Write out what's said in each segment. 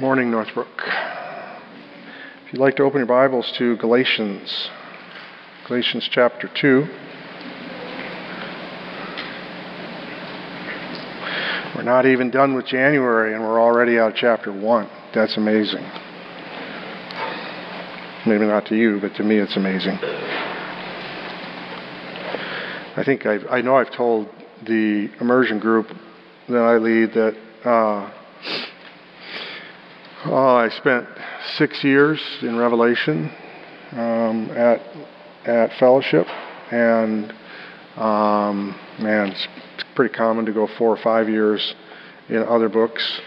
Morning, Northbrook. If you'd like to open your Bibles to Galatians, Galatians chapter 2. We're not even done with January and we're already out of chapter 1. That's amazing. Maybe not to you, but to me it's amazing. I think I've, i know I've told the immersion group that I lead that uh, Oh, I spent six years in Revelation um, at at Fellowship, and um, man, it's, it's, pretty common to go four or five years in other books.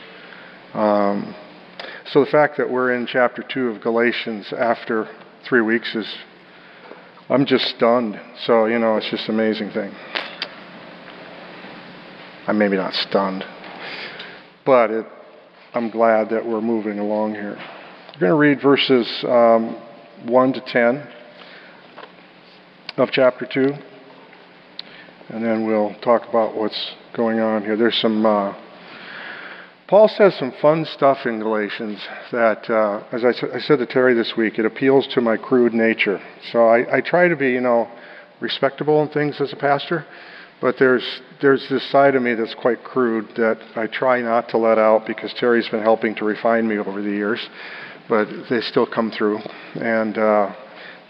Um, so the fact that we're in chapter two of Galatians after three weeks is, I'm just stunned. So you know, it's just an amazing thing. I'm maybe not stunned, but it I'm glad that we're moving along here. We're going to read verses um, 1 to 10 of chapter 2, and then we'll talk about what's going on here. There's some. Uh, Paul says some fun stuff in Galatians that, uh, as I, I, said to Terry this week, it appeals to my crude nature. So I, I try to be, you know, respectable in things as a pastor. But there's there's this side of me that's quite crude that I try not to let out because Terry's been helping to refine me over the years, but they still come through. And uh,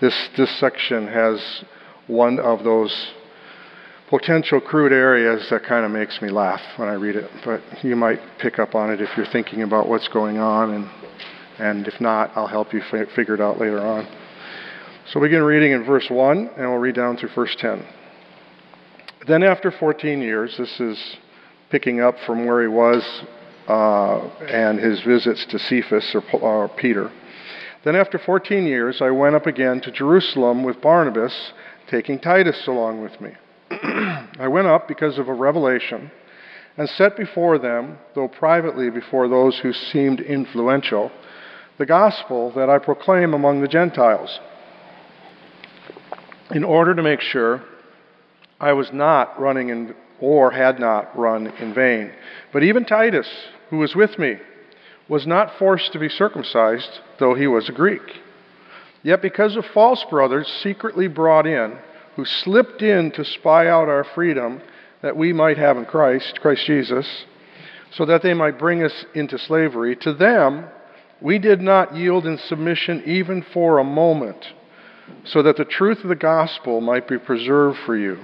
this this section has one of those potential crude areas that kind of makes me laugh when I read it. But you might pick up on it if you're thinking about what's going on, and and if not, I'll help you f- figure it out later on. So begin reading in verse 1, and we'll read down through verse 10. Then, after 14 years, this is picking up from where he was uh, and his visits to Cephas or, Peter. Then, after 14 years, I went up again to Jerusalem with Barnabas, taking Titus along with me. I went up because of a revelation and set before them, though privately before those who seemed influential, the gospel that I proclaim among the Gentiles, in order to make sure I was not running in, or had not run in vain. But even Titus, who was with me, was not forced to be circumcised, though he was a Greek. Yet because of false brothers secretly brought in, who slipped in to spy out our freedom that we might have in Christ, Christ Jesus, so that they might bring us into slavery, to them we did not yield in submission even for a moment, so that the truth of the gospel might be preserved for you.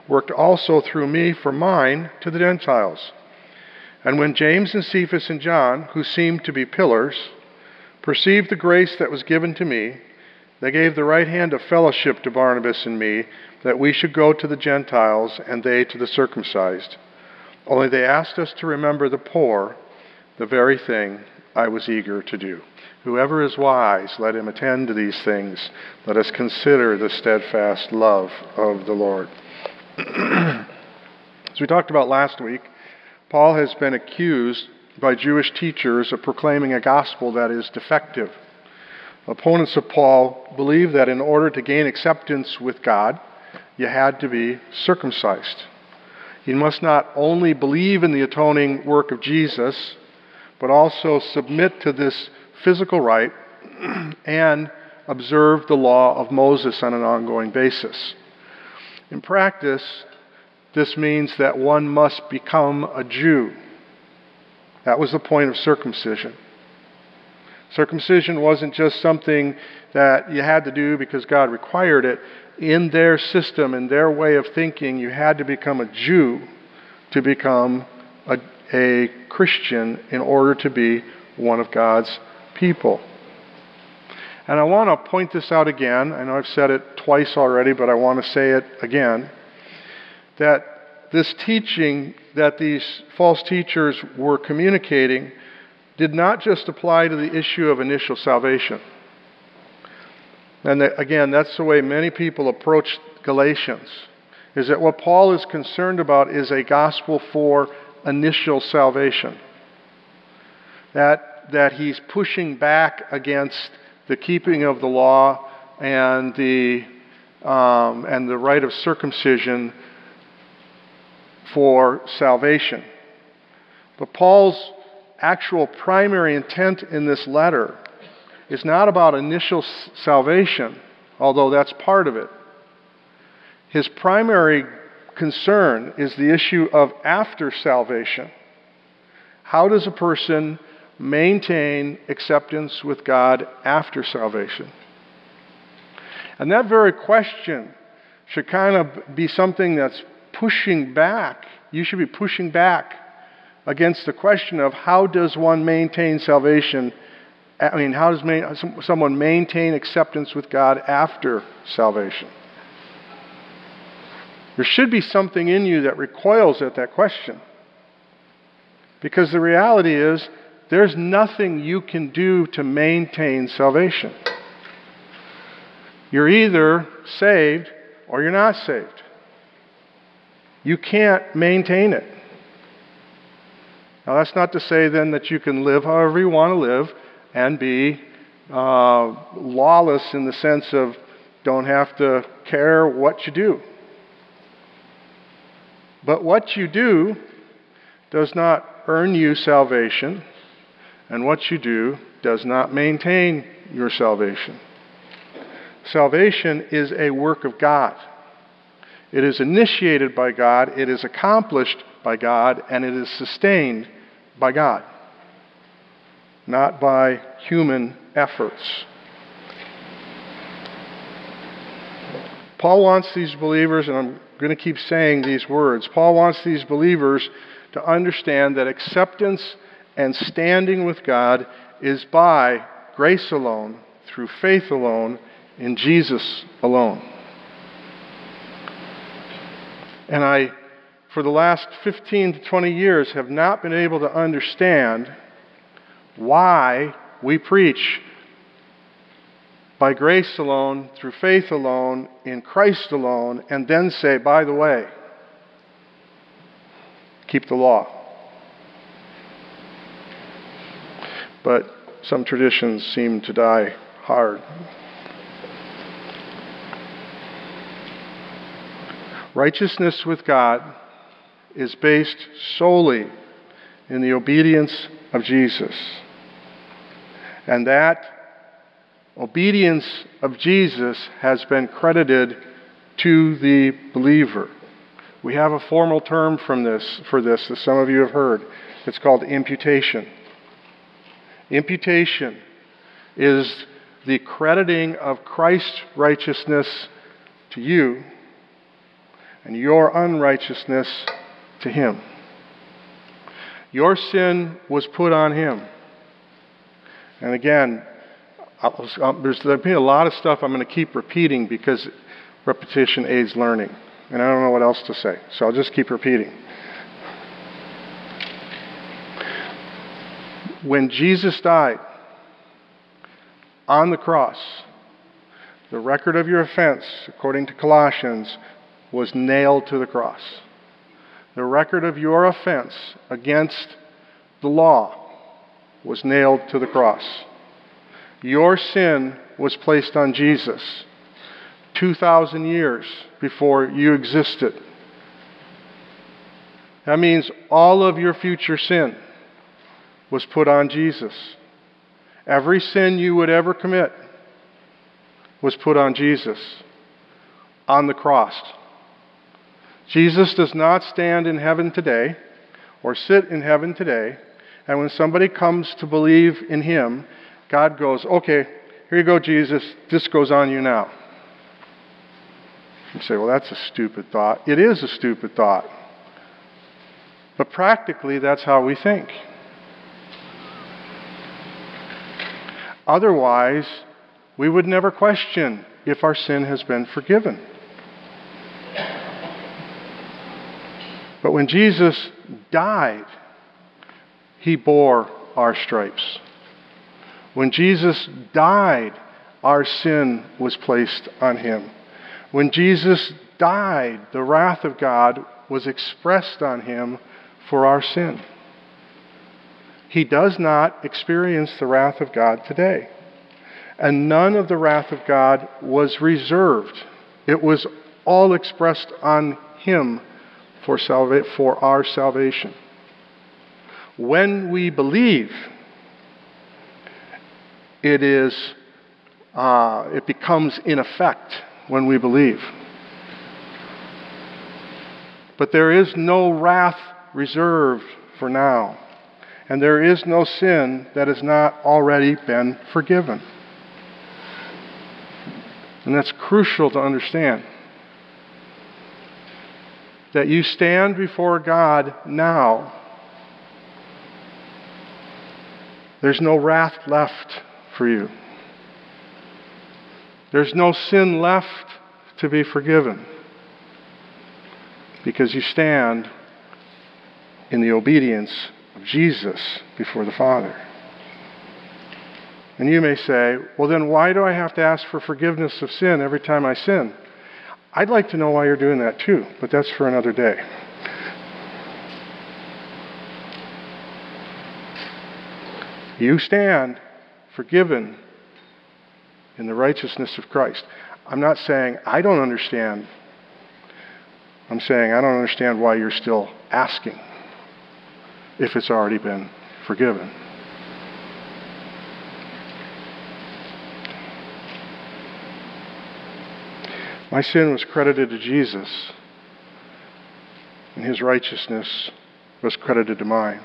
worked also through me for mine to the Gentiles. And when James and Cephas and John, who seemed to be pillars, perceived the grace that was given to me, they gave the right hand of fellowship to Barnabas and me, that we should go to the Gentiles and they to the circumcised. Only they asked us to remember the poor, the very thing I was eager to do. Whoever is wise, let him attend to these things. Let us consider the steadfast love of the Lord. As we talked about last week, Paul has been accused by Jewish teachers of proclaiming a gospel that is defective. Opponents of Paul believe that in order to gain acceptance with God, you had to be circumcised. You must not only believe in the atoning work of Jesus, but also submit to this physical rite and observe the law of Moses on an ongoing basis. In practice, this means that one must become a Jew. That was the point of circumcision. Circumcision wasn't just something that you had to do because God required it. In their system, in their way of thinking, you had to become a Jew to become a, a Christian in order to be one of God's people. And I want to point this out again. I know I've said it twice already, but I want to say it again. That this teaching that these false teachers were communicating did not just apply to the issue of initial salvation. And that, again, that's the way many people approach Galatians. Is that what Paul is concerned about is a gospel for initial salvation. That, that he's pushing back against the keeping of the law and the, um, and the rite of circumcision for salvation. But Paul's actual primary intent in this letter is not about initial salvation, although that's part of it. His primary concern is the issue of after salvation. How does a person maintain acceptance with God after salvation? And that very question should kind of be something that's pushing back. You should be pushing back against the question of how does one maintain salvation? I mean, how does someone maintain acceptance with God after salvation? There should be something in you that recoils at that question. Because the reality is, there's nothing you can do to maintain salvation. You're either saved or you're not saved. You can't maintain it. Now, that's not to say then that you can live however you want to live and be uh, lawless in the sense of don't have to care what you do. But what you do does not earn you salvation, and what you do does not maintain your salvation. Salvation is a work of God. It is initiated by God, it is accomplished by God, and it is sustained by God, not by human efforts. Paul wants these believers, and I'm going to keep saying these words. Paul wants these believers to understand that acceptance and standing with God is by grace alone, through faith alone, in Jesus alone. And I, for the last 15 to 20 years, have not been able to understand why we preach by grace alone, through faith alone, in Christ alone, and then say, by the way, keep the law. But some traditions seem to die hard. Righteousness with God is based solely in the obedience of Jesus. And that obedience of Jesus has been credited to the believer. We have a formal term from this for this, as some of you have heard. It's called imputation. Imputation is the crediting of Christ's righteousness to you and your unrighteousness to him. Your sin was put on him. And again, um, there's there'll be a lot of stuff I'm going to keep repeating because repetition aids learning. And I don't know what else to say, so I'll just keep repeating. When Jesus died on the cross, the record of your offense, according to Colossians, was nailed to the cross. The record of your offense against the law was nailed to the cross. Your sin was placed on Jesus 2,000 years before you existed. That means all of your future sin was put on Jesus. Every sin you would ever commit was put on Jesus on the cross. Jesus does not stand in heaven today or sit in heaven today, and when somebody comes to believe in him, God goes, Okay, here you go, Jesus, this goes on you now. You say, Well, that's a stupid thought. It is a stupid thought. But practically, that's how we think. Otherwise, we would never question if our sin has been forgiven. But when Jesus died, he bore our stripes. When Jesus died our sin was placed on him. When Jesus died, the wrath of God was expressed on him for our sin. He does not experience the wrath of God today. And none of the wrath of God was reserved. It was all expressed on him for, salva- for our salvation. When we believe, it is uh, it becomes in effect when we believe. But there is no wrath reserved for now, and there is no sin that has not already been forgiven. And that's crucial to understand. That you stand before God now. There's no wrath left for you. There's no sin left to be forgiven because you stand in the obedience of Jesus before the Father. And you may say, well, then why do I have to ask for forgiveness of sin every time I sin? I'd like to know why you're doing that too, but that's for another day. You stand forgiven in the righteousness of Christ. I'm not saying I don't understand. I'm saying I don't understand why you're still asking if it's already been forgiven. My sin was credited to Jesus, and his righteousness was credited to mine.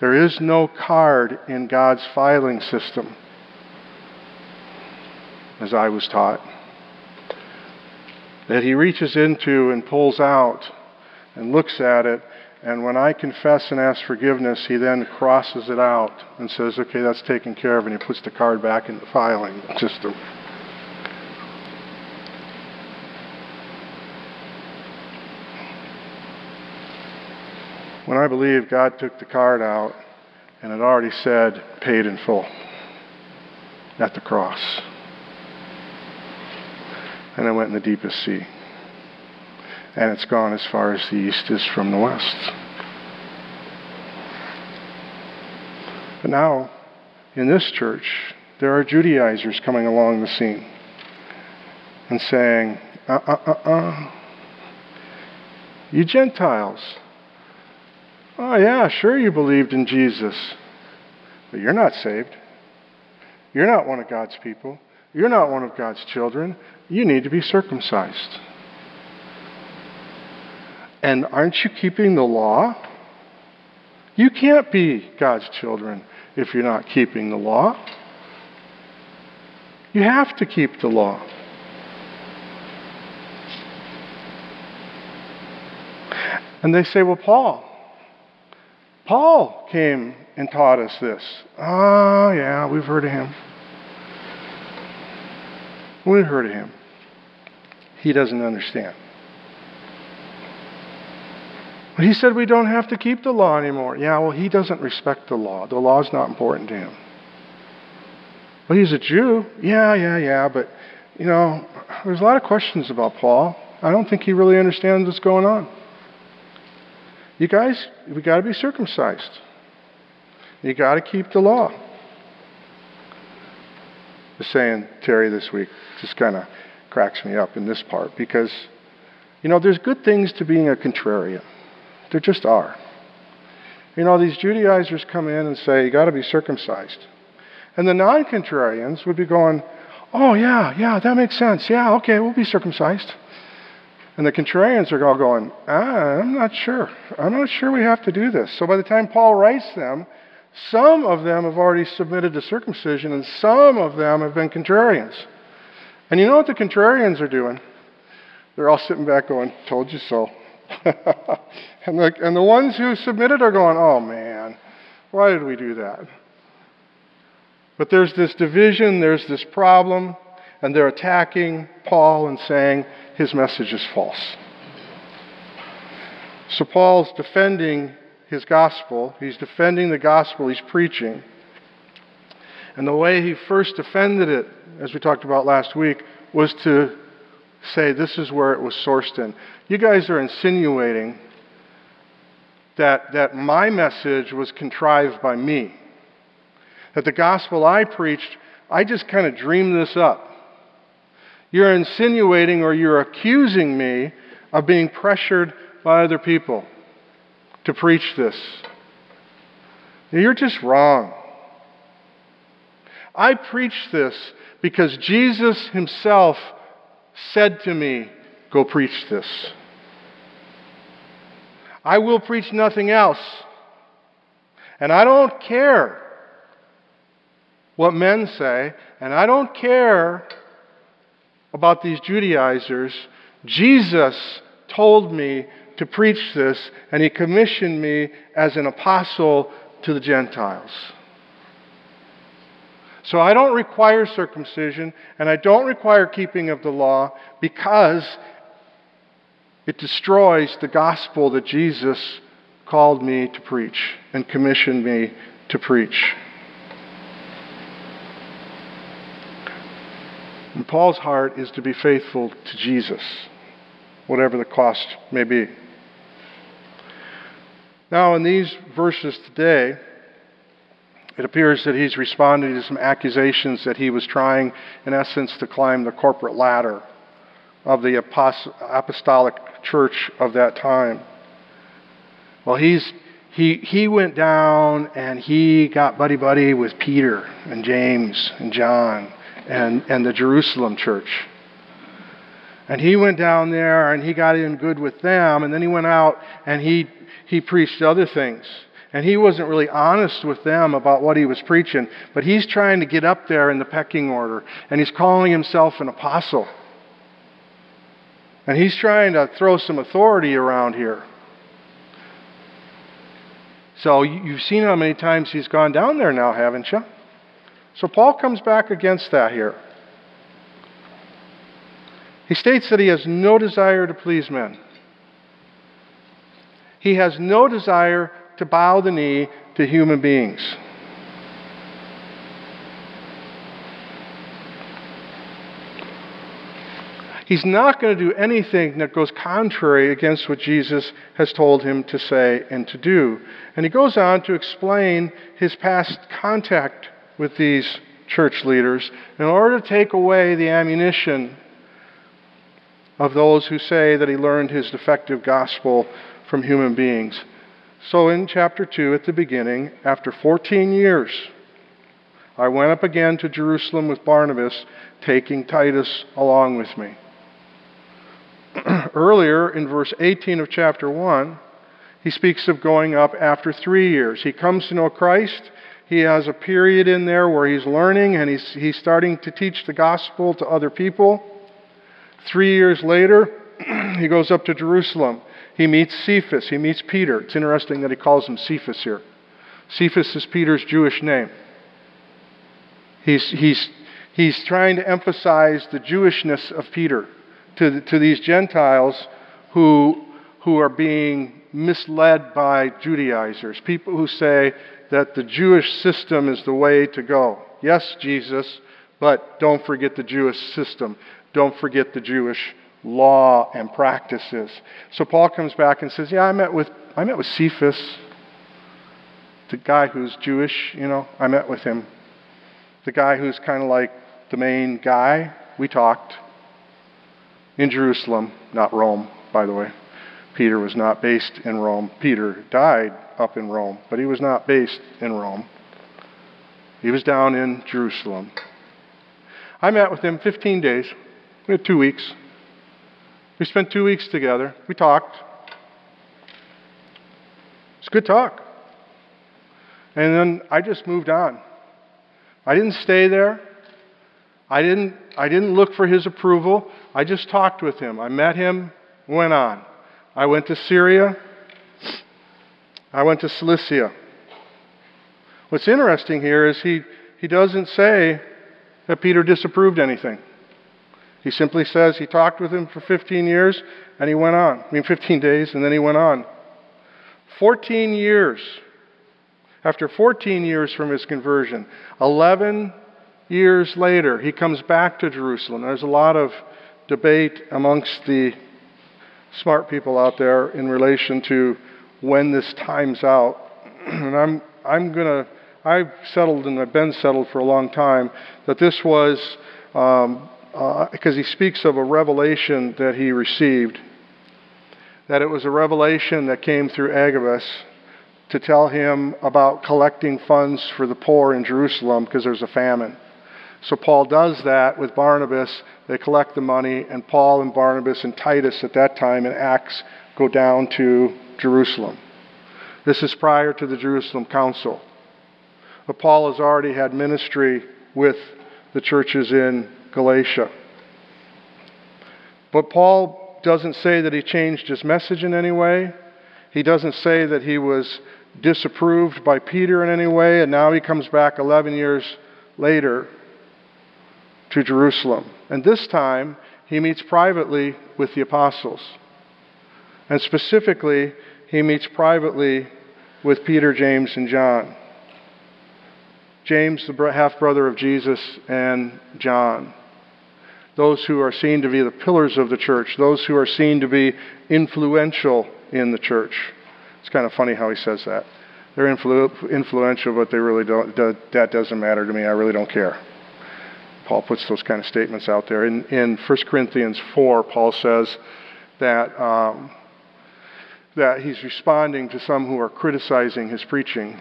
There is no card in God's filing system as I was taught, that he reaches into and pulls out and looks at it. And when I confess and ask forgiveness, he then crosses it out and says, okay, that's taken care of, and he puts the card back in the filing system. When I believe God took the card out and it already said paid in full at the cross and I went in the deepest sea. And it's gone as far as the east is from the west. But now, in this church, there are Judaizers coming along the scene and saying, uh uh uh uh, you Gentiles. Oh, yeah, sure you believed in Jesus, but you're not saved. You're not one of God's people. You're not one of God's children. You need to be circumcised. And aren't you keeping the law? You can't be God's children if you're not keeping the law. You have to keep the law. And they say, well, Paul, Paul came and taught us this. Oh, yeah, we've heard of him. We've heard of him. He doesn't understand. But he said we don't have to keep the law anymore. Yeah, well, he doesn't respect the law. The law is not important to him. Well, he's a Jew. Yeah, yeah, yeah, but, you know, there's a lot of questions about Paul. I don't think he really understands what's going on. You guys, we got to be circumcised. You got to keep the law The saying, Terry, this week, just kind of cracks me up in this part because, you know, there's good things to being a contrarian. There just are. You know, these Judaizers come in and say, you got to be circumcised. And the non contrarians would be going, oh, yeah, yeah, that makes sense. Yeah, okay, we'll be circumcised. And the contrarians are all going, ah, I'm not sure. I'm not sure we have to do this. So by the time Paul writes them, some of them have already submitted to circumcision, and some of them have been contrarians. And you know what the contrarians are doing? They're all sitting back going, Told you so. and, the, and the ones who submitted are going, Oh man, why did we do that? But there's this division, there's this problem, and they're attacking Paul and saying his message is false. So Paul's defending his gospel. He's defending the gospel he's preaching. And the way he first defended it, as we talked about last week, was to say this is where it was sourced in. You guys are insinuating that, that my message was contrived by me. That the gospel I preached, I just kind of dreamed this up. You're insinuating or you're accusing me of being pressured by other people to preach this. You're just wrong. I preach this because Jesus himself said to me, Go preach this. I will preach nothing else. And I don't care what men say, and I don't care about these Judaizers. Jesus told me to preach this, and he commissioned me as an apostle to the Gentiles. So I don't require circumcision, and I don't require keeping of the law because it destroys the gospel that Jesus called me to preach and commissioned me to preach. And Paul's heart is to be faithful to Jesus, whatever the cost may be. Now, in these verses today, it appears that he's responding to some accusations that he was trying, in essence, to climb the corporate ladder of the apostolic church of that time. Well, he's, he, he went down and he got buddy buddy with Peter and James and John and, and the Jerusalem church. And he went down there and he got in good with them, and then he went out and he, he preached other things. And he wasn't really honest with them about what he was preaching, but he's trying to get up there in the pecking order, and he's calling himself an apostle. And he's trying to throw some authority around here. So you've seen how many times he's gone down there now, haven't you? So Paul comes back against that here. He states that he has no desire to please men. He has no desire to bow the knee to human beings. He's not going to do anything that goes contrary against what Jesus has told him to say and to do. And he goes on to explain his past contact with these church leaders in order to take away the ammunition of those who say that he learned his defective gospel from human beings. So, in chapter 2, at the beginning, after 14 years, I went up again to Jerusalem with Barnabas, taking Titus along with me. earlier in verse 18 of chapter 1, he speaks of going up after three years. He comes to know Christ. He has a period in there where he's learning and he's, he's starting to teach the gospel to other people. Three years later, he goes up to Jerusalem. He meets Cephas. He meets Peter. It's interesting that he calls him Cephas here. Cephas is Peter's Jewish name. He's, he's, he's trying to emphasize the Jewishness of Peter to, to these Gentiles who, who are being misled by Judaizers, people who say that the Jewish system is the way to go. Yes, Jesus, but don't forget the Jewish system. Don't forget the Jewish law and practices. So Paul comes back and says, Yeah, I met with I met with Cephas, the guy who's Jewish, you know, I met with him. The guy who's kind of like the main guy. We talked in Jerusalem, not Rome, by the way. Peter was not based in Rome. Peter died up in Rome, but he was not based in Rome. He was down in Jerusalem. I met with him 15 days. We had two weeks. We spent two weeks together. We talked. It's good talk. And then I just moved on. I didn't stay there. I didn't, I didn't look for his approval. I just talked with him. I met him, went on. I went to Syria. I went to Cilicia. What's interesting here is he, he doesn't say that Peter disapproved anything. He simply says he talked with him for 15 years and he went on. I mean, 15 days and then he went on. 14 years After 14 years from his conversion, 11 years later, he comes back to Jerusalem. There's a lot of debate amongst the smart people out there in relation to when this time's out. and I'm, I'm going to, I've settled and I've been settled for a long time that this was, um, uh, because he speaks of a revelation that he received, that it was a revelation that came through Agabus to tell him about collecting funds for the poor in Jerusalem because there's a famine. So Paul does that with Barnabas. They collect the money, and Paul and Barnabas and Titus at that time in Acts go down to Jerusalem. This is prior to the Jerusalem Council. But Paul has already had ministry with the churches in Galatia. But Paul doesn't say that he changed his message in any way. He doesn't say that he was disapproved by Peter in any way, and now he comes back 11 years later to Jerusalem. And this time, he meets privately with the apostles. And specifically, he meets privately with Peter, James, and John. James, the half brother of Jesus, and John. Those who are seen to be the pillars of the church, those who are seen to be influential in the church. It's kind of funny how he says that. They're influ- influential, but they really don't. That doesn't matter to me. I really don't care. Paul puts those kind of statements out there. In, in 1 Corinthians 4, Paul says that, um, that he's responding to some who are criticizing his preaching.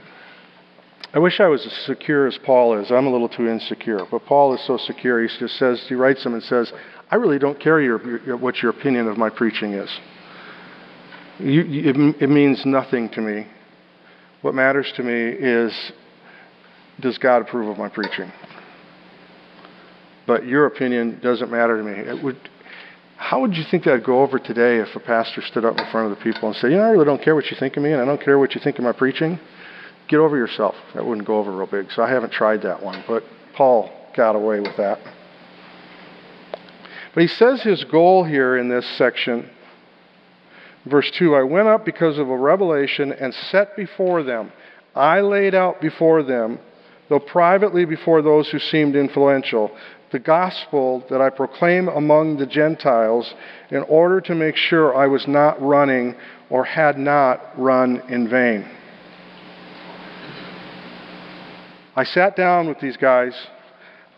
I wish I was as secure as Paul is. I'm a little too insecure. But Paul is so secure, he just says, he writes them and says, I really don't care your, your, what your opinion of my preaching is. You, it, it means nothing to me. What matters to me is does God approve of my preaching? But your opinion doesn't matter to me. It would, how would you think that'd go over today if a pastor stood up in front of the people and said, You know, I really don't care what you think of me, and I don't care what you think of my preaching? Get over yourself. That wouldn't go over real big. So I haven't tried that one. But Paul got away with that. But he says his goal here in this section Verse 2 I went up because of a revelation and set before them. I laid out before them, though privately before those who seemed influential, the gospel that I proclaim among the Gentiles in order to make sure I was not running or had not run in vain. I sat down with these guys.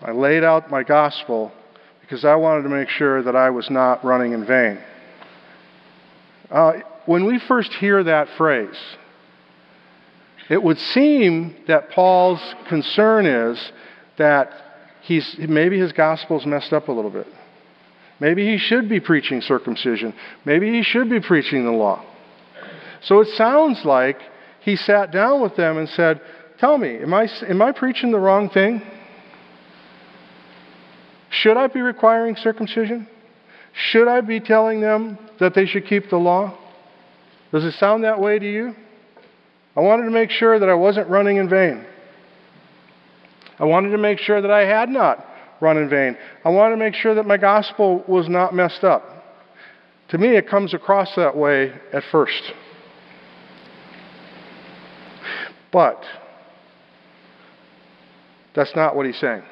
I laid out my gospel because I wanted to make sure that I was not running in vain. Uh, when we first hear that phrase, it would seem that Paul's concern is that he's, maybe his gospel's messed up a little bit. Maybe he should be preaching circumcision. Maybe he should be preaching the law. So it sounds like he sat down with them and said, Tell me, am I, am I preaching the wrong thing? Should I be requiring circumcision? Should I be telling them that they should keep the law? Does it sound that way to you? I wanted to make sure that I wasn't running in vain. I wanted to make sure that I had not run in vain. I wanted to make sure that my gospel was not messed up. To me, it comes across that way at first. But that's not what he's saying.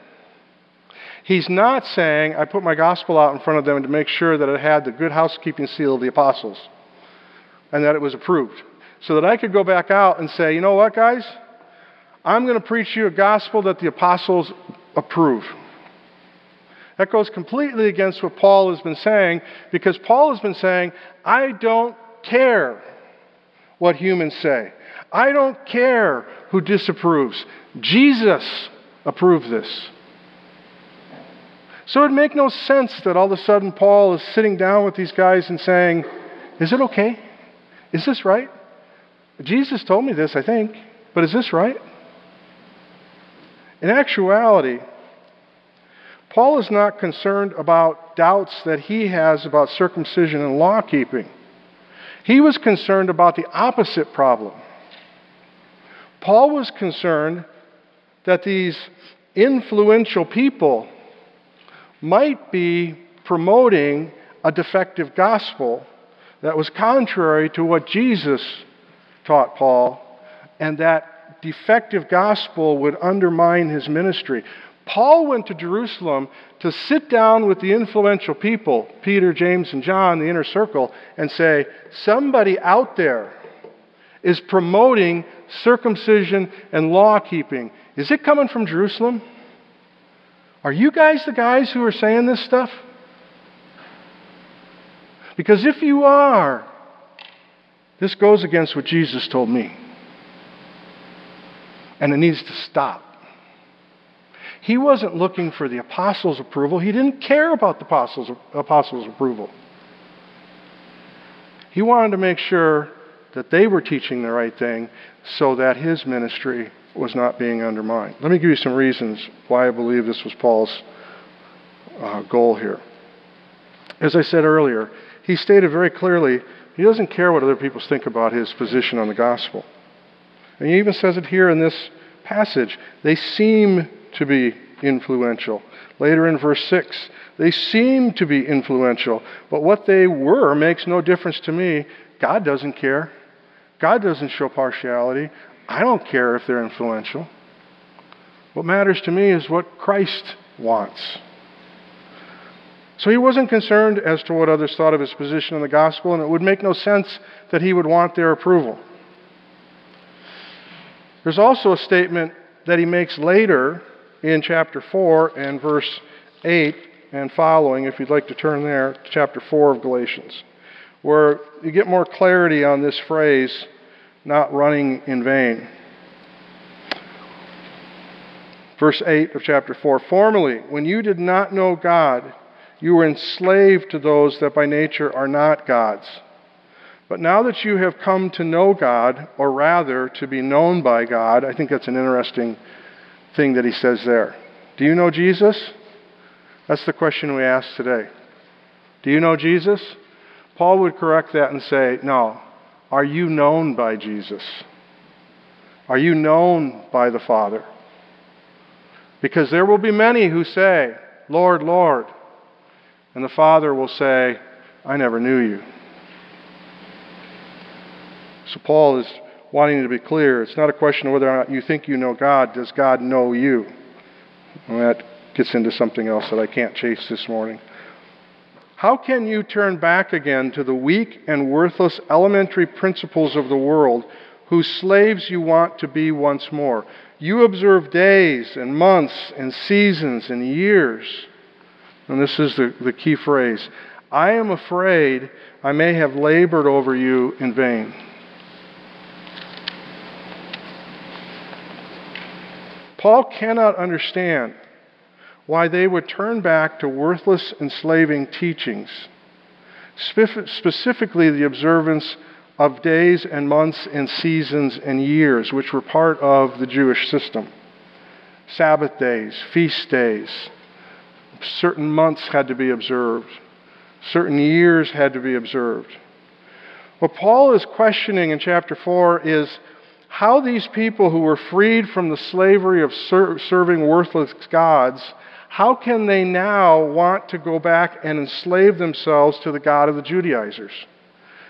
He's not saying, I put my gospel out in front of them to make sure that it had the good housekeeping seal of the apostles and that it was approved. So that I could go back out and say, you know what, guys? I'm going to preach you a gospel that the apostles approve. That goes completely against what Paul has been saying because Paul has been saying, I don't care what humans say. I don't care who disapproves. Jesus approved this. So it'd make no sense that all of a sudden Paul is sitting down with these guys and saying, Is it okay? Is this right? Jesus told me this, I think, but is this right? In actuality, Paul is not concerned about doubts that he has about circumcision and law keeping. He was concerned about the opposite problem. Paul was concerned that these influential people might be promoting a defective gospel that was contrary to what Jesus taught Paul, and that defective gospel would undermine his ministry. Paul went to Jerusalem to sit down with the influential people, Peter, James, and John, the inner circle, and say, Somebody out there is promoting circumcision and law keeping. Is it coming from Jerusalem? Are you guys the guys who are saying this stuff? Because if you are, this goes against what Jesus told me. And it needs to stop. He wasn't looking for the apostles' approval. He didn't care about the apostles' apostles' approval. He wanted to make sure that they were teaching the right thing so that his ministry was not being undermined. Let me give you some reasons why I believe this was Paul's uh, goal here. As I said earlier, he stated very clearly he doesn't care what other people think about his position on the gospel. And he even says it here in this passage. They seem to be influential. Later in verse 6, they seem to be influential, but what they were makes no difference to me. God doesn't care. God doesn't show partiality. I don't care if they're influential. What matters to me is what Christ wants. So he wasn't concerned as to what others thought of his position in the gospel, and it would make no sense that he would want their approval. There's also a statement that he makes later in chapter 4 and verse 8 and following, if you'd like to turn there, to chapter 4 of Galatians, where you get more clarity on this phrase, not running in vain. Verse 8 of chapter 4 Formerly, when you did not know God, you were enslaved to those that by nature are not God's. But now that you have come to know God, or rather to be known by God, I think that's an interesting thing that he says there. Do you know Jesus? That's the question we ask today. Do you know Jesus? Paul would correct that and say, No. Are you known by Jesus? Are you known by the Father? Because there will be many who say, Lord, Lord. And the Father will say, I never knew you. So Paul is wanting to be clear. It's not a question of whether or not you think you know God. Does God know you? And that gets into something else that I can't chase this morning. How can you turn back again to the weak and worthless elementary principles of the world whose slaves you want to be once more? You observe days and months and seasons and years. And this is the, the key phrase I am afraid I may have labored over you in vain. Paul cannot understand why they would turn back to worthless, enslaving teachings, specifically the observance of days and months and seasons and years, which were part of the Jewish system. Sabbath days, feast days, certain months had to be observed, certain years had to be observed. What Paul is questioning in chapter 4 is how these people who were freed from the slavery of ser- serving worthless gods, how can they now want to go back and enslave themselves to the God of the Judaizers?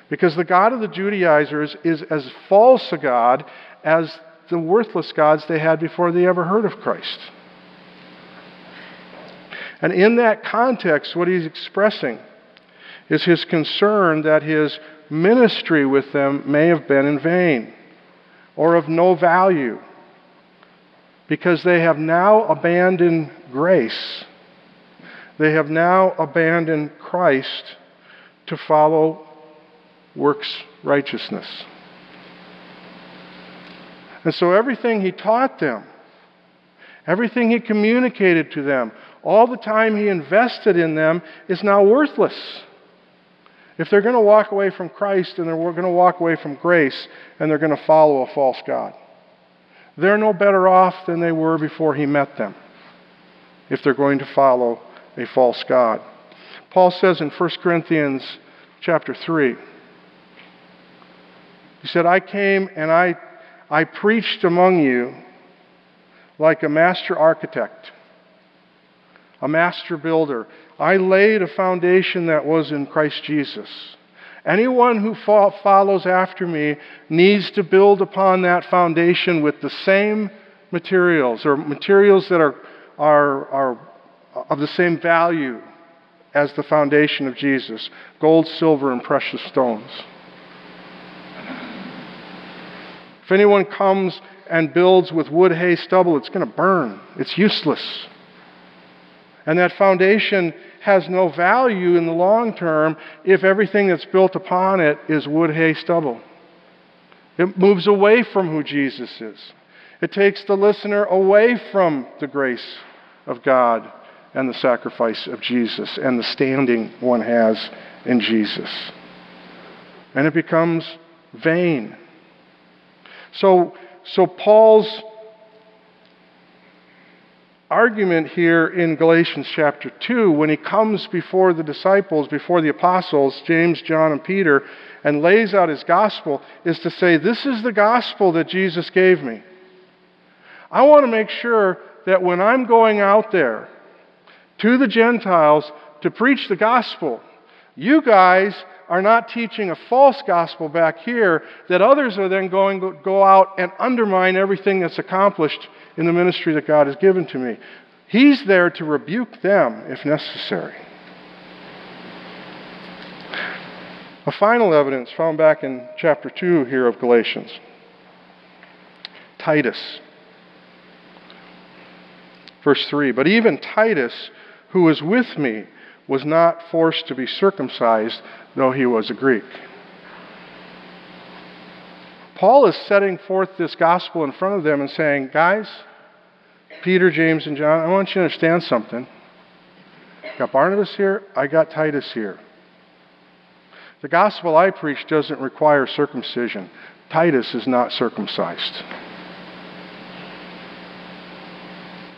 Because the God of the Judaizers is as false a God as the worthless gods they had before they ever heard of Christ. And in that context, what he's expressing is his concern that his ministry with them may have been in vain or of no value because they have now abandoned grace. They have now abandoned Christ to follow works righteousness. And so everything he taught them, everything he communicated to them, all the time he invested in them is now worthless. If they're going to walk away from Christ and they're going to walk away from grace and they're going to follow a false God, they're no better off than they were before he met them if they're going to follow a false God. Paul says in 1 Corinthians chapter 3, he said, I came and I, I preached among you like a master architect, a master builder. I laid a foundation that was in Christ Jesus. Anyone who follows after me needs to build upon that foundation with the same materials or materials that are, are, are of the same value as the foundation of Jesus gold, silver, and precious stones. If anyone comes and builds with wood, hay, stubble, it's going to burn. It's useless. And that foundation has no value in the long term if everything that's built upon it is wood, hay, stubble. It moves away from who Jesus is. It takes the listener away from the grace of God and the sacrifice of Jesus and the standing one has in Jesus. And it becomes vain. So, so Paul's argument here in Galatians chapter 2, when he comes before the disciples, before the apostles, James, John, and Peter, and lays out his gospel, is to say, This is the gospel that Jesus gave me. I want to make sure that when I'm going out there to the Gentiles to preach the gospel, you guys are not teaching a false gospel back here that others are then going to go out and undermine everything that's accomplished in the ministry that God has given to me. He's there to rebuke them if necessary. A final evidence found back in chapter 2 here of Galatians Titus. Verse 3 But even Titus, who was with me, was not forced to be circumcised, though he was a Greek. Paul is setting forth this gospel in front of them and saying, Guys, Peter, James, and John, I want you to understand something. I got Barnabas here, I got Titus here. The gospel I preach doesn't require circumcision. Titus is not circumcised.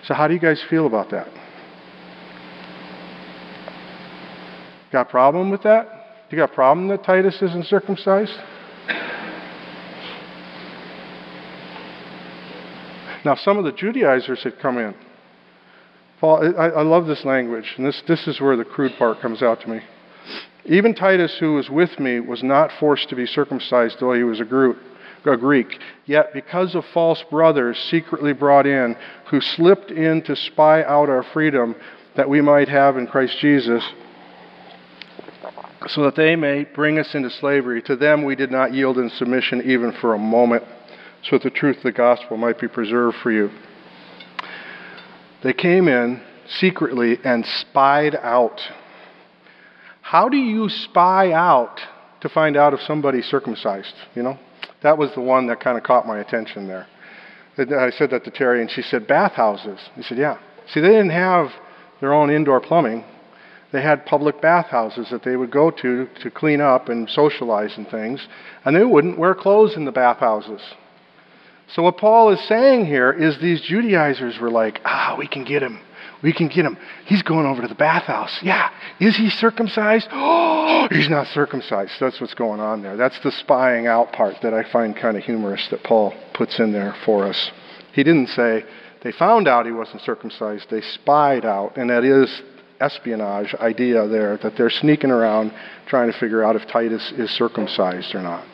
So, how do you guys feel about that? Got a problem with that? You got a problem that Titus isn't circumcised? Now, some of the Judaizers had come in. Paul, I, I love this language, and this, this is where the crude part comes out to me. Even Titus, who was with me, was not forced to be circumcised, though he was a, a Greek. Yet, because of false brothers secretly brought in, who slipped in to spy out our freedom that we might have in Christ Jesus, so that they may bring us into slavery, to them we did not yield in submission even for a moment so that the truth of the gospel might be preserved for you. They came in secretly and spied out. How do you spy out to find out if somebody's circumcised? You know, that was the one that kind of caught my attention there. I said that to Terry, and she said, bathhouses. He said, yeah. See, they didn't have their own indoor plumbing. They had public bathhouses that they would go to to clean up and socialize and things, and they wouldn't wear clothes in the bathhouses. So, what Paul is saying here is these Judaizers were like, ah, we can get him. We can get him. He's going over to the bathhouse. Yeah. Is he circumcised? Oh, he's not circumcised. That's what's going on there. That's the spying out part that I find kind of humorous that Paul puts in there for us. He didn't say they found out he wasn't circumcised, they spied out, and that is espionage idea there that they're sneaking around trying to figure out if Titus is circumcised or not.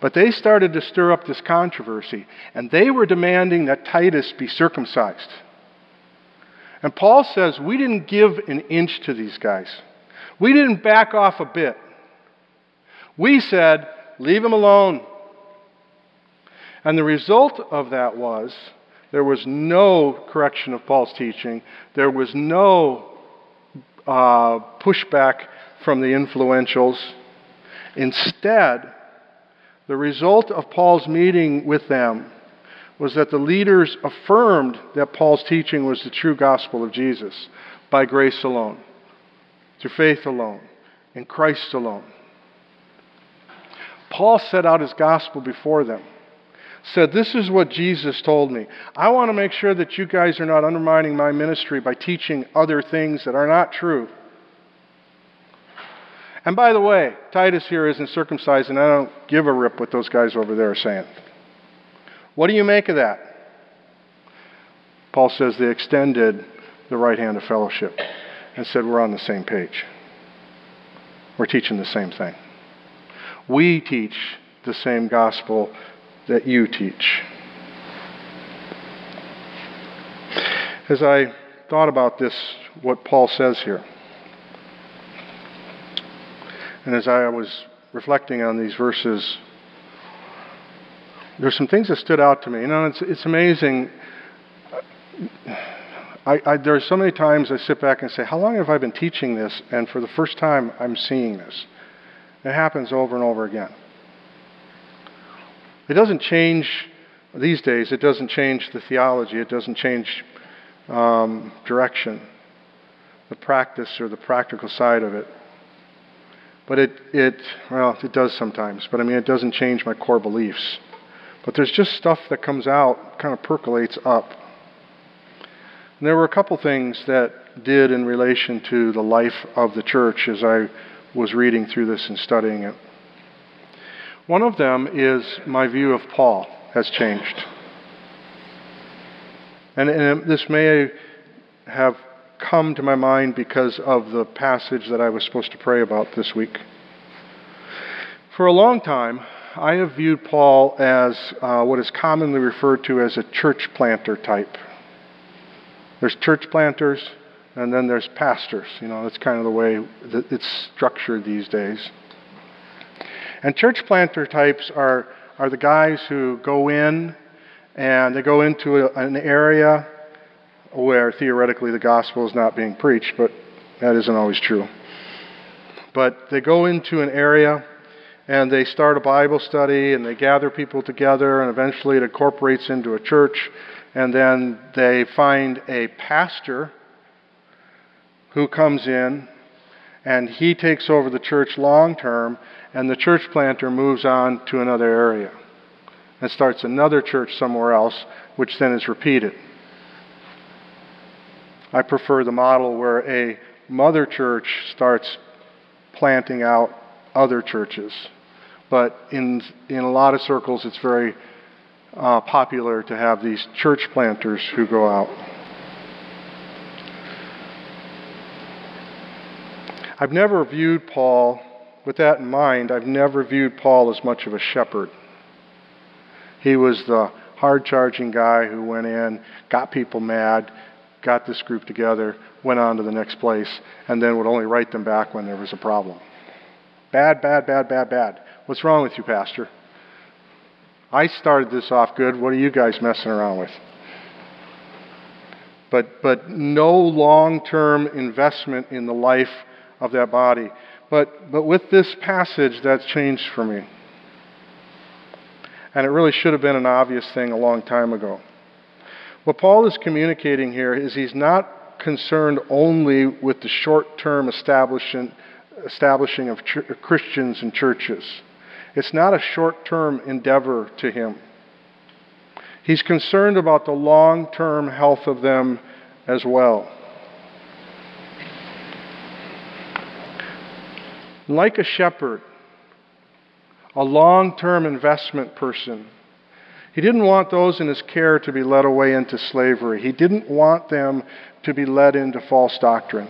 But they started to stir up this controversy, and they were demanding that Titus be circumcised. And Paul says, We didn't give an inch to these guys, we didn't back off a bit. We said, Leave him alone. And the result of that was there was no correction of Paul's teaching, there was no uh, pushback from the influentials. Instead, the result of Paul's meeting with them was that the leaders affirmed that Paul's teaching was the true gospel of Jesus by grace alone, through faith alone, in Christ alone. Paul set out his gospel before them. Said, This is what Jesus told me. I want to make sure that you guys are not undermining my ministry by teaching other things that are not true. And by the way, Titus here isn't circumcised, and I don't give a rip what those guys over there are saying. What do you make of that? Paul says they extended the right hand of fellowship and said, We're on the same page. We're teaching the same thing. We teach the same gospel that you teach. As I thought about this, what Paul says here, and as I was reflecting on these verses, there's some things that stood out to me. You know, it's, it's amazing. I, I, there are so many times I sit back and say, How long have I been teaching this? And for the first time, I'm seeing this. It happens over and over again. It doesn't change these days, it doesn't change the theology, it doesn't change um, direction, the practice or the practical side of it. But it, it, well, it does sometimes, but I mean, it doesn't change my core beliefs. But there's just stuff that comes out, kind of percolates up. And there were a couple things that did in relation to the life of the church as I was reading through this and studying it. One of them is my view of Paul has changed. And, and this may have come to my mind because of the passage that I was supposed to pray about this week. For a long time, I have viewed Paul as uh, what is commonly referred to as a church planter type. There's church planters, and then there's pastors. You know, that's kind of the way that it's structured these days. And church planter types are, are the guys who go in and they go into a, an area where theoretically the gospel is not being preached, but that isn't always true. But they go into an area and they start a Bible study and they gather people together, and eventually it incorporates into a church. And then they find a pastor who comes in and he takes over the church long term, and the church planter moves on to another area and starts another church somewhere else, which then is repeated. I prefer the model where a mother church starts planting out other churches. But in, in a lot of circles, it's very uh, popular to have these church planters who go out. I've never viewed Paul, with that in mind, I've never viewed Paul as much of a shepherd. He was the hard charging guy who went in, got people mad, got this group together, went on to the next place, and then would only write them back when there was a problem. Bad, bad, bad, bad, bad. What's wrong with you, Pastor? I started this off good. What are you guys messing around with? But, but no long term investment in the life of that body. But, but with this passage, that's changed for me. And it really should have been an obvious thing a long time ago. What Paul is communicating here is he's not concerned only with the short term establishing, establishing of ch- Christians and churches. It's not a short term endeavor to him. He's concerned about the long term health of them as well. Like a shepherd, a long term investment person. He didn't want those in his care to be led away into slavery. He didn't want them to be led into false doctrine.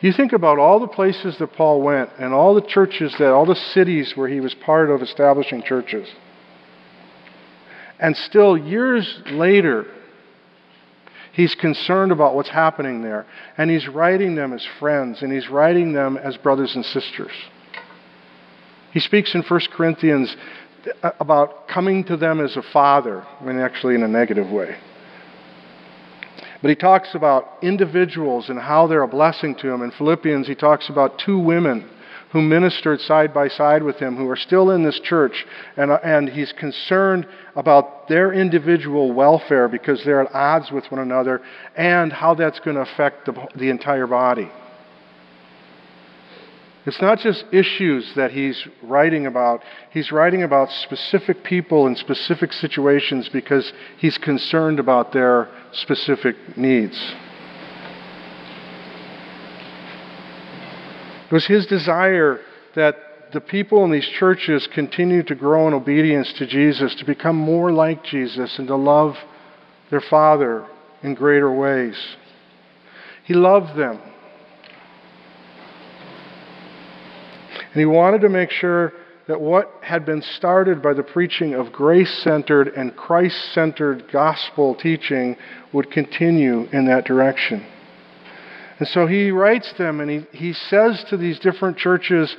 You think about all the places that Paul went and all the churches that, all the cities where he was part of establishing churches. And still, years later, he's concerned about what's happening there. And he's writing them as friends and he's writing them as brothers and sisters. He speaks in 1 Corinthians about coming to them as a father, mean, actually in a negative way. But he talks about individuals and how they're a blessing to him. In Philippians, he talks about two women who ministered side by side with him, who are still in this church, and, uh, and he's concerned about their individual welfare because they're at odds with one another and how that's going to affect the, the entire body. It's not just issues that he's writing about, he's writing about specific people in specific situations because he's concerned about their specific needs. It was his desire that the people in these churches continue to grow in obedience to Jesus, to become more like Jesus, and to love their Father in greater ways. He loved them. And he wanted to make sure that what had been started by the preaching of grace centered and Christ centered gospel teaching would continue in that direction. And so he writes them and he, he says to these different churches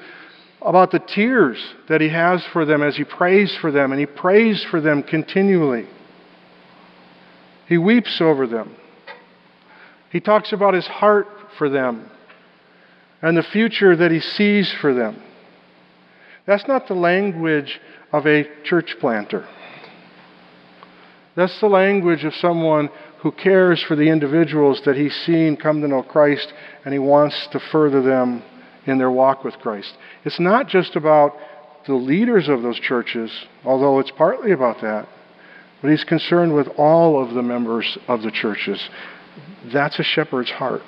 about the tears that he has for them as he prays for them, and he prays for them continually. He weeps over them. He talks about his heart for them and the future that he sees for them. That's not the language of a church planter. That's the language of someone who cares for the individuals that he's seen come to know Christ and he wants to further them in their walk with Christ. It's not just about the leaders of those churches, although it's partly about that, but he's concerned with all of the members of the churches. That's a shepherd's heart.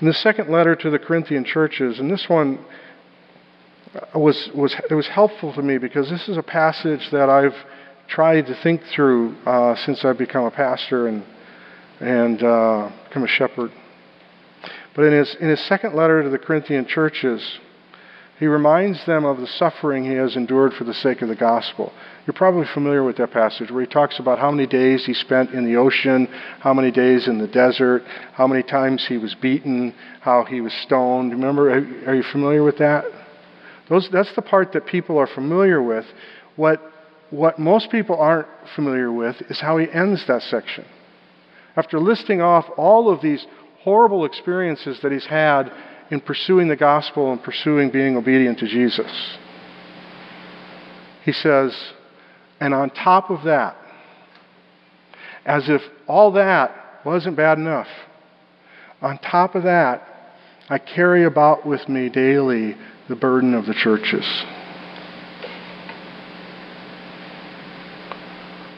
In the second letter to the Corinthian churches, and this one was, was, it was helpful to me because this is a passage that I've tried to think through uh, since I've become a pastor and, and uh, become a shepherd. But in his, in his second letter to the Corinthian churches, he reminds them of the suffering he has endured for the sake of the gospel. You're probably familiar with that passage where he talks about how many days he spent in the ocean, how many days in the desert, how many times he was beaten, how he was stoned. Remember, are you familiar with that? Those, that's the part that people are familiar with. What, what most people aren't familiar with is how he ends that section. After listing off all of these horrible experiences that he's had in pursuing the gospel and pursuing being obedient to Jesus. He says, and on top of that, as if all that wasn't bad enough, on top of that, I carry about with me daily the burden of the churches.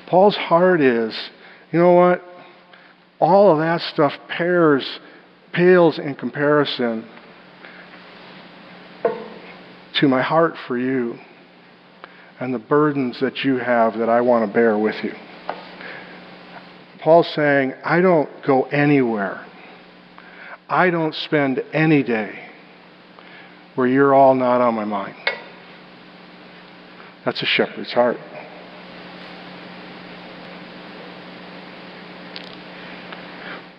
Paul's heart is, you know what? All of that stuff pairs, pales in comparison to my heart for you and the burdens that you have that I want to bear with you. Paul's saying, I don't go anywhere. I don't spend any day where you're all not on my mind. That's a shepherd's heart.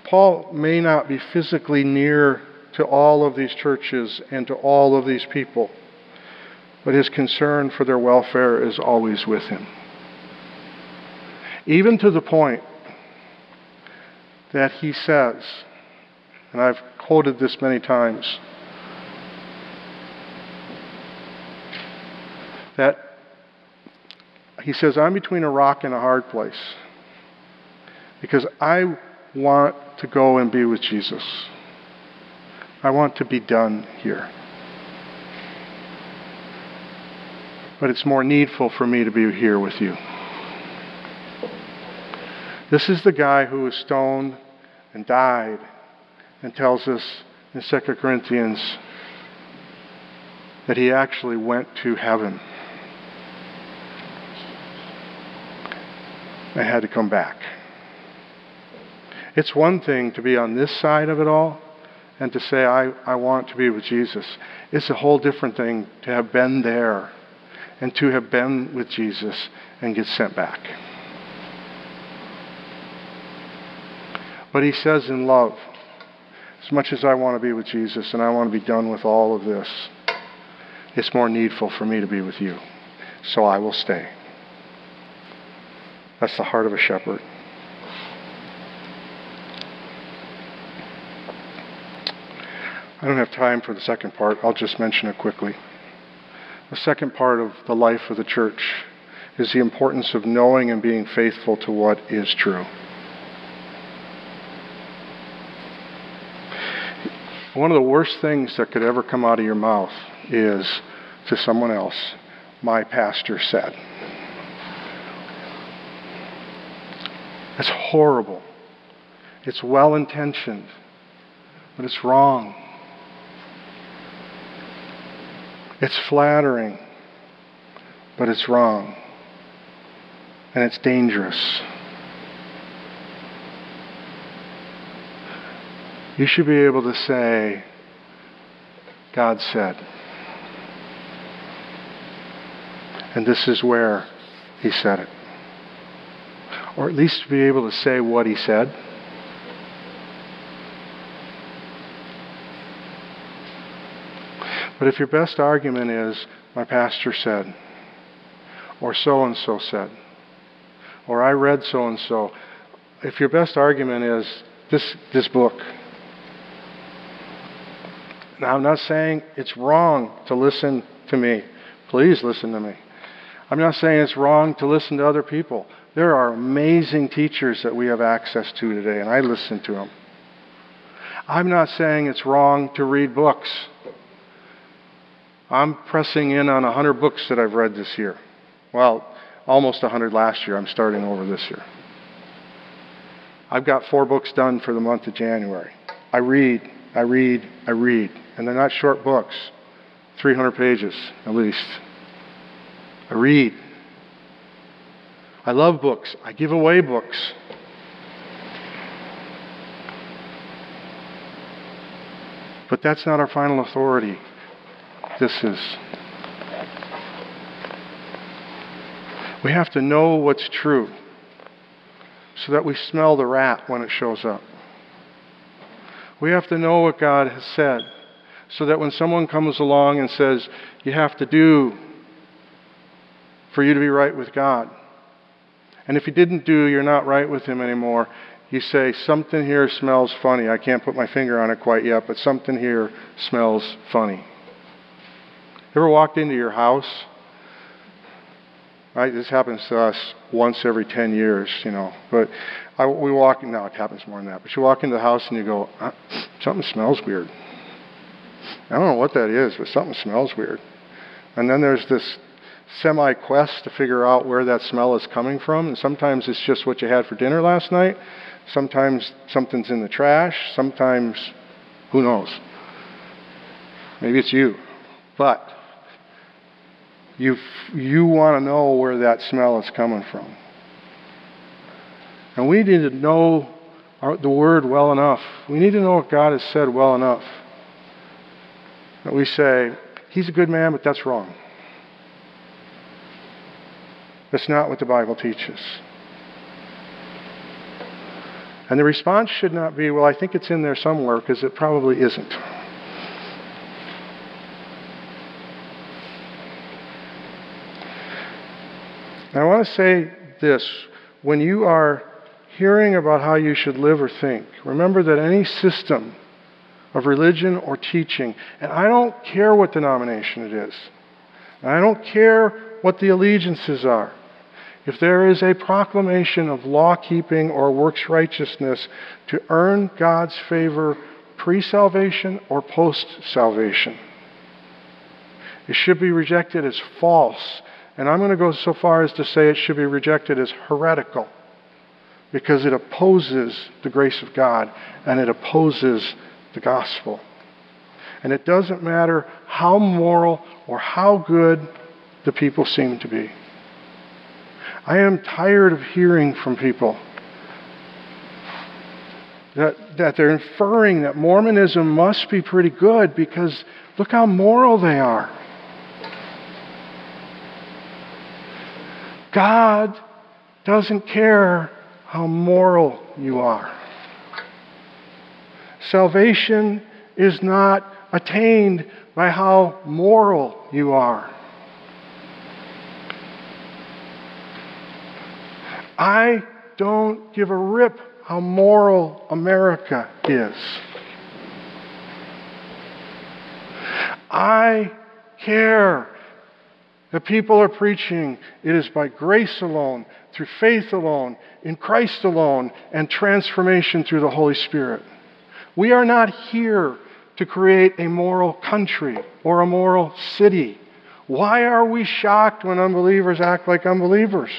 Paul may not be physically near to all of these churches and to all of these people but his concern for their welfare is always with him. Even to the point that he says, and I've quoted this many times, that he says, I'm between a rock and a hard place because I want to go and be with Jesus. I want to be done here. But it's more needful for me to be here with you. This is the guy who was stoned and died and tells us in 2 Corinthians that he actually went to heaven and had to come back. It's one thing to be on this side of it all and to say, I, I want to be with Jesus. It's a whole different thing to have been there and to have been with Jesus and get sent back. But he says in love, as much as I want to be with Jesus and I want to be done with all of this, it's more needful for me to be with you. So I will stay. That's the heart of a shepherd. I don't have time for the second part. I'll just mention it quickly. The second part of the life of the church is the importance of knowing and being faithful to what is true. One of the worst things that could ever come out of your mouth is to someone else, my pastor said. It's horrible. It's well intentioned, but it's wrong. It's flattering, but it's wrong. And it's dangerous. You should be able to say, God said. And this is where he said it. Or at least be able to say what he said. But if your best argument is, my pastor said, or so and so said, or I read so and so, if your best argument is this, this book, now I'm not saying it's wrong to listen to me. Please listen to me. I'm not saying it's wrong to listen to other people. There are amazing teachers that we have access to today, and I listen to them. I'm not saying it's wrong to read books. I'm pressing in on 100 books that I've read this year. Well, almost 100 last year. I'm starting over this year. I've got four books done for the month of January. I read, I read, I read. And they're not short books, 300 pages at least. I read. I love books. I give away books. But that's not our final authority. This is. We have to know what's true so that we smell the rat when it shows up. We have to know what God has said so that when someone comes along and says, you have to do for you to be right with God, and if you didn't do, you're not right with Him anymore, you say, something here smells funny. I can't put my finger on it quite yet, but something here smells funny. Ever walked into your house Right? This happens to us once every 10 years, you know. But I, we walk, no, it happens more than that. But you walk into the house and you go, uh, something smells weird. I don't know what that is, but something smells weird. And then there's this semi quest to figure out where that smell is coming from. And sometimes it's just what you had for dinner last night. Sometimes something's in the trash. Sometimes, who knows? Maybe it's you. But you, you want to know where that smell is coming from. And we need to know our, the Word well enough. We need to know what God has said well enough. That we say, He's a good man, but that's wrong. That's not what the Bible teaches. And the response should not be, well, I think it's in there somewhere, because it probably isn't. I want to say this when you are hearing about how you should live or think, remember that any system of religion or teaching, and I don't care what denomination it is, I don't care what the allegiances are. If there is a proclamation of law keeping or works righteousness to earn God's favor pre salvation or post salvation, it should be rejected as false and I'm going to go so far as to say it should be rejected as heretical because it opposes the grace of God and it opposes the gospel. And it doesn't matter how moral or how good the people seem to be. I am tired of hearing from people that, that they're inferring that Mormonism must be pretty good because look how moral they are. God doesn't care how moral you are. Salvation is not attained by how moral you are. I don't give a rip how moral America is. I care the people are preaching it is by grace alone, through faith alone, in Christ alone, and transformation through the Holy Spirit. We are not here to create a moral country or a moral city. Why are we shocked when unbelievers act like unbelievers?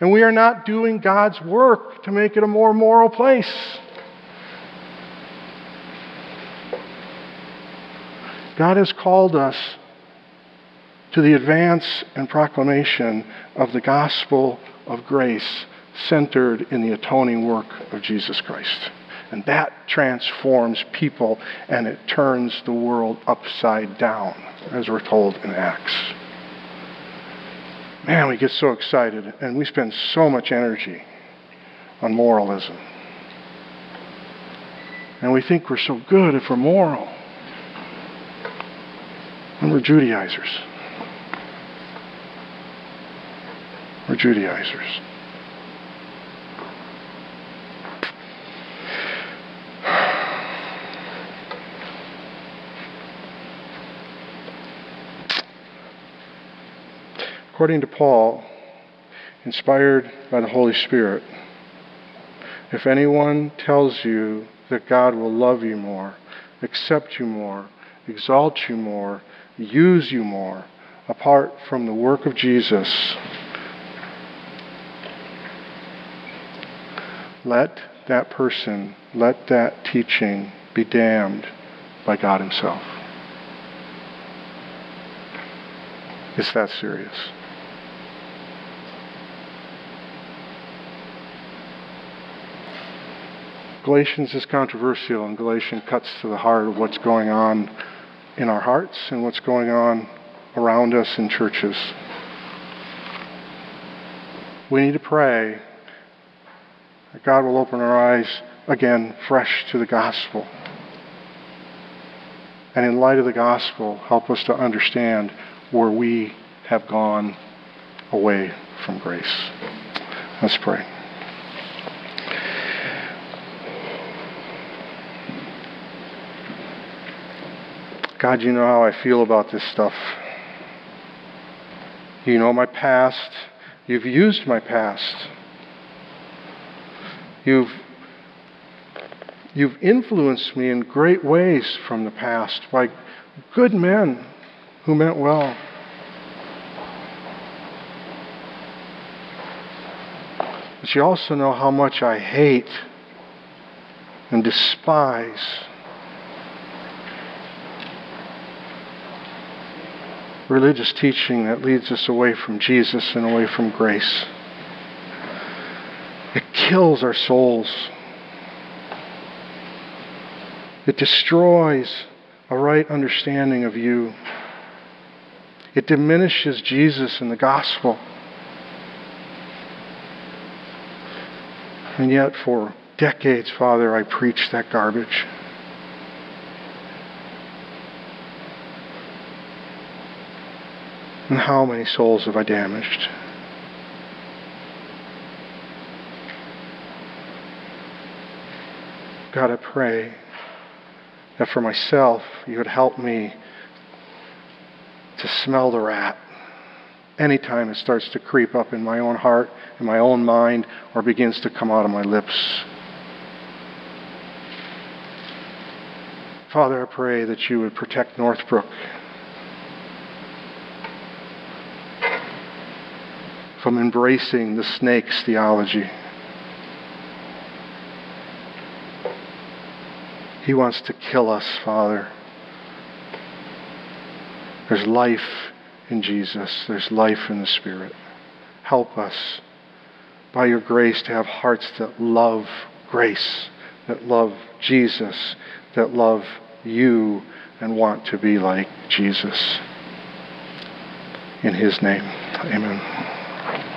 And we are not doing God's work to make it a more moral place. God has called us to the advance and proclamation of the gospel of grace centered in the atoning work of Jesus Christ. And that transforms people and it turns the world upside down, as we're told in Acts. Man, we get so excited and we spend so much energy on moralism. And we think we're so good if we're moral. And we're Judaizers. We're Judaizers. According to Paul, inspired by the Holy Spirit, if anyone tells you that God will love you more, accept you more, exalt you more, use you more, apart from the work of Jesus, let that person, let that teaching be damned by God Himself. It's that serious. Galatians is controversial, and Galatians cuts to the heart of what's going on in our hearts and what's going on around us in churches. We need to pray that God will open our eyes again fresh to the gospel. And in light of the gospel, help us to understand where we have gone away from grace. Let's pray. God, you know how I feel about this stuff. You know my past. You've used my past. You've, you've influenced me in great ways from the past by good men who meant well. But you also know how much I hate and despise religious teaching that leads us away from Jesus and away from grace. It kills our souls. It destroys a right understanding of you. It diminishes Jesus and the gospel. And yet, for decades, Father, I preached that garbage. And how many souls have I damaged? God, I pray that for myself, you would help me to smell the rat anytime it starts to creep up in my own heart, in my own mind, or begins to come out of my lips. Father, I pray that you would protect Northbrook from embracing the snake's theology. He wants to kill us, Father. There's life in Jesus, there's life in the Spirit. Help us, by your grace, to have hearts that love grace, that love Jesus, that love you, and want to be like Jesus. In his name, amen.